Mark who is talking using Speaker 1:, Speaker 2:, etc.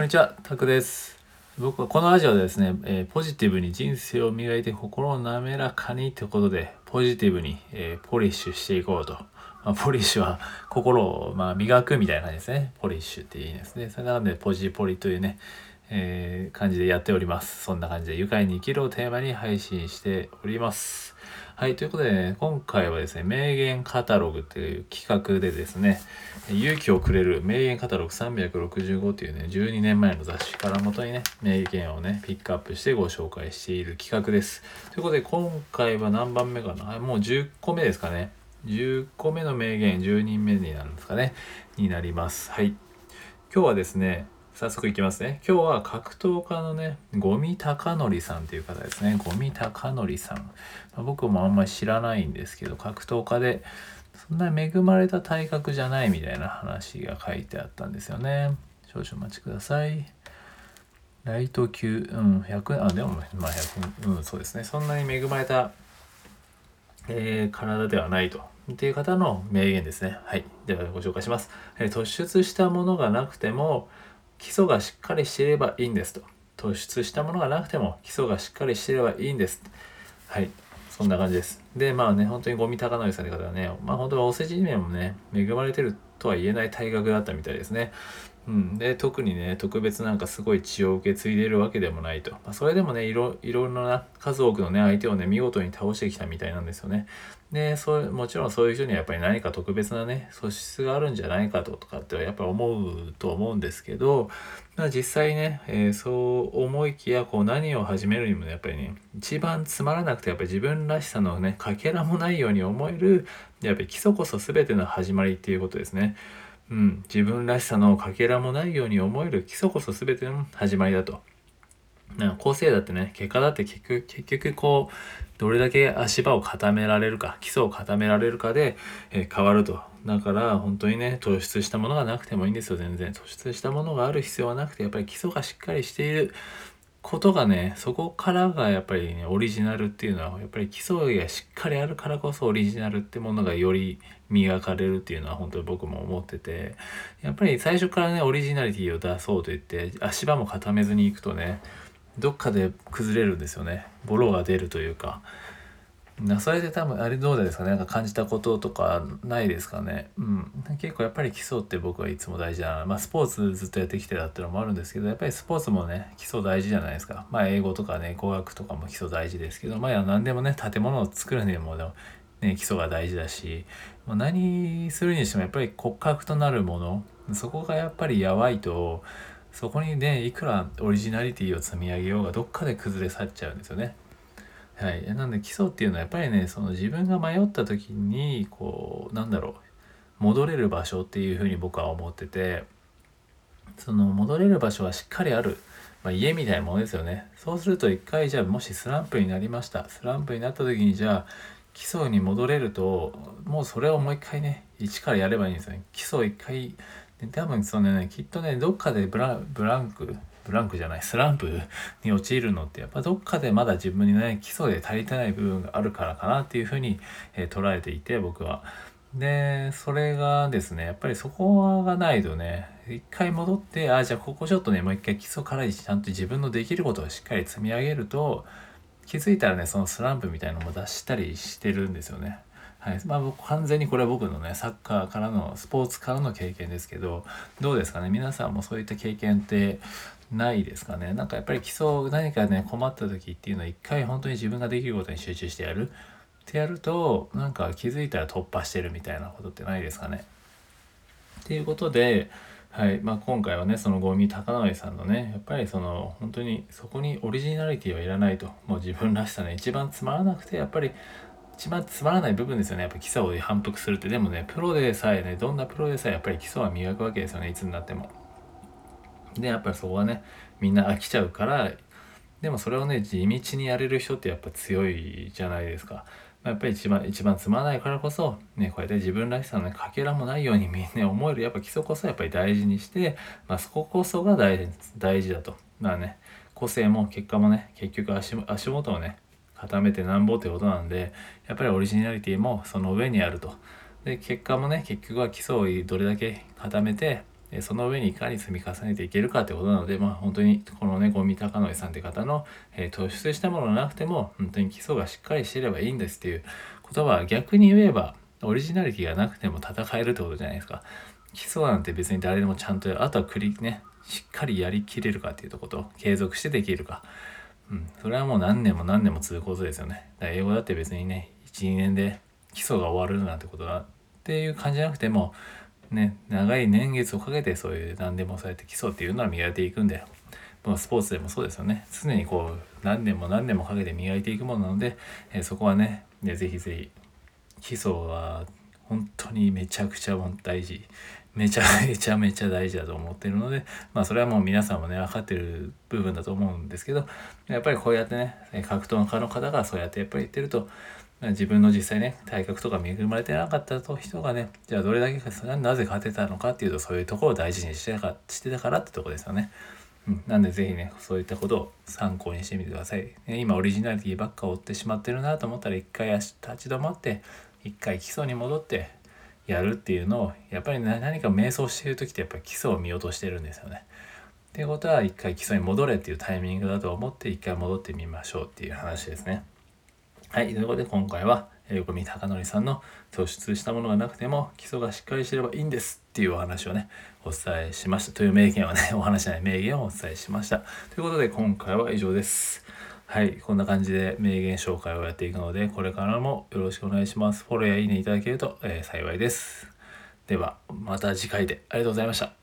Speaker 1: こんにちは、タクです。僕はこのラジオでですね、えーポジティブに人生を磨いて心を滑らかにということで、ポジティブに、えーポリッシュしていこうと。まあ、ポリッシュは心を、まあ、磨くみたいな感じですね。ポリッシュっていいですね。それなので、ポジポリというね、えー感じでやっております。そんな感じで、愉快に生きるをテーマに配信しております。はい、ということで、ね、今回はですね、名言カタログという企画でですね、勇気をくれる名言カタログ365というね、12年前の雑誌から元にね、名言をね、ピックアップしてご紹介している企画です。ということで、今回は何番目かな？もう10個目ですかね。10個目の名言、10人目になるんですかね。になります。はい。今日はですね、早速いきますね。今日は格闘家のね、五味隆則さんという方ですね。五味隆則さん。ま僕もあんまり知らないんですけど、格闘家で、そんな恵まれた体格じゃないみたいな話が書いてあったんですよね。少々お待ちください。ライト級、うん、100、あ、でも、まあ100、うん、そうですね。そんなに恵まれた、えー体ではないと。っていう方の名言ですね。はい。ではご紹介します。えー突出したものがなくても、基礎がしっかりしていればいいんですと。突出したものがなくても、基礎がしっかりしていればいいんです。はい。そんな感じです。で、まあね、本当にゴミ高則さんという方はね、まあ本当はお世辞面もね、恵まれてるとは言えない体格だったみたいですね。うん、で特にね特別なんかすごい血を受け継いでるわけでもないと、まあ、それでもねいろいろな数多くのね相手をね見事に倒してきたみたいなんですよね。でそうもちろんそういう人にはやっぱり何か特別なね素質があるんじゃないかととかってはやっぱり思うと思うんですけど、まあ、実際ね、えーそう思いきやこう何を始めるにもねやっぱりね一番つまらなくてやっぱり自分らしさのねかけらもないように思えるやっぱり基礎こそ全ての始まりっていうことですね。うん、自分らしさのかけらもないように思える基礎こそ全ての始まりだと。な構成だってね結果だって結局結局こうどれだけ足場を固められるか基礎を固められるかで、えー変わると。だから本当にね突出したものがなくてもいいんですよ全然。突出したものがある必要はなくてやっぱり基礎がしっかりしている。ことがねそこからがやっぱりねオリジナルっていうのはやっぱり基礎がしっかりあるからこそオリジナルってものがより磨かれるっていうのは本当に僕も思っててやっぱり最初からねオリジナリティを出そうと言って足場も固めずにいくとねどっかで崩れるんですよね。ボロが出るというか。なそれで多分あれどうですかね。なんか感じたこととかないですかね。うん。結構やっぱり基礎って僕はいつも大事だな。まあスポーツずっとやってきてたっていうのもあるんですけどやっぱりスポーツもね基礎大事じゃないですか。まあ英語とかね語学とかも基礎大事ですけどまあ何でもね建物を作るにもでもね基礎が大事だしもう何するにしてもやっぱり骨格となるものそこがやっぱりやばいとそこにねいくらオリジナリティを積み上げようがどっかで崩れ去っちゃうんですよね。はい、なんで基礎っていうのはやっぱりねその自分が迷った時にこうなんだろう戻れる場所っていうふうに僕は思っててその戻れる場所はしっかりある、まあ、家みたいなものですよね。そうすると一回じゃあもしスランプになりました。スランプになった時にじゃあ基礎に戻れるともうそれをもう一回ね一からやればいいんですよね。基礎一回で多分そのねきっとねどっかでブランクブランクじゃないスランプに陥るのってやっぱどっかでまだ自分にね基礎で足りてない部分があるからかなっていうふうに、え捉えていて僕は。でそれがですねやっぱりそこがないとね一回戻ってあじゃあここちょっとねもう一回基礎からちゃんと自分のできることをしっかり積み上げると気づいたらねそのスランプみたいなのも出したりしてるんですよね。はい。まあ、僕完全にこれは僕のねサッカーからのスポーツからの経験ですけどどうですかね？皆さんもそういった経験ってないですかね？なんかやっぱり基礎何かね困った時っていうのは一回本当に自分ができることに集中してやる。ってやるとなんか気づいたら突破してるみたいなことってないですかね？っていうことで、はい。まあ、今回はねそのゴミ高則さんのねやっぱりその本当にそこにオリジナリティはいらないともう自分らしさね一番つまらなくてやっぱり一番つまらない部分ですよね。やっぱ基礎を反復するって。でもねプロでさえねどんなプロでさえやっぱり基礎は磨くわけですよね。いつになっても。でやっぱりそこはねみんな飽きちゃうからでもそれをね地道にやれる人ってやっぱ強いじゃないですか。まやっぱり一番一番つまらないからこそねこうやって自分らしさのねかけらもないように みんな思える。やっぱ基礎こそやっぱり大事にして、まあ、そここそが大事大事だと。まあね個性も結果もね結局足足元をね固めてなんぼってことなんでやっぱりオリジナリティもその上にあるとで結果もね結局は基礎をどれだけ固めてその上にいかに積み重ねていけるかってことなので、まあ本当にこのね、ゴミ高則さんって方の、えー、突出したものがなくても、本当に基礎がしっかりしてればいいんですっていう言葉は逆に言えば、オリジナリティがなくても戦えるってことじゃないですか。基礎なんて別に誰でもちゃんとやる。あとはクリね、しっかりやりきれるかっていうとこと継続してできるか。うん。それはもう何年も何年も続くことですよね。だから英語だって別にね、1、2年で基礎が終わるなんてことだっていう感じじゃなくても、ね、長い年月をかけてそういう何でもそうやって基礎っていうのは磨いていくんだよ。まあ、スポーツでもそうですよね。常にこう何年も何年もかけて磨いていくものなので、えー、そこはね、ね、ぜひぜひ基礎は本当にめちゃくちゃ大事。めちゃ めちゃめちゃ大事だと思ってるので、まあそれはもう皆さんもね、分かってる部分だと思うんですけど、やっぱりこうやってね、格闘家の方がそうやってやっぱり言ってると、自分の実際ね、体格とか恵まれてなかったと人がね、じゃあどれだけか、なぜ勝てたのかっていうと、そういうところを大事にしてたかしてたからってとこですよね。なんでぜひね、そういったことを参考にしてみてください。今オリジナリティばっか追ってしまってるなと思ったら、一回立ち止まって、一回基礎に戻って、やるっていうのをやっぱり何か瞑想してる時ってやっぱり基礎を見落としてるんですよね。っていうことは一回基礎に戻れっていうタイミングだと思って一回戻ってみましょうっていう話ですね。はい。ということで今回は横見隆則さんの突出したものがなくても基礎がしっかりしてればいいんですっていうお話をね、お伝えしました。という名言をね、お話じゃない名言をお伝えしました。ということで今回は以上です。はい。こんな感じで名言紹介をやっていくので、これからもよろしくお願いします。フォローやいいねいただけると、えー、幸いです。では、また次回でありがとうございました。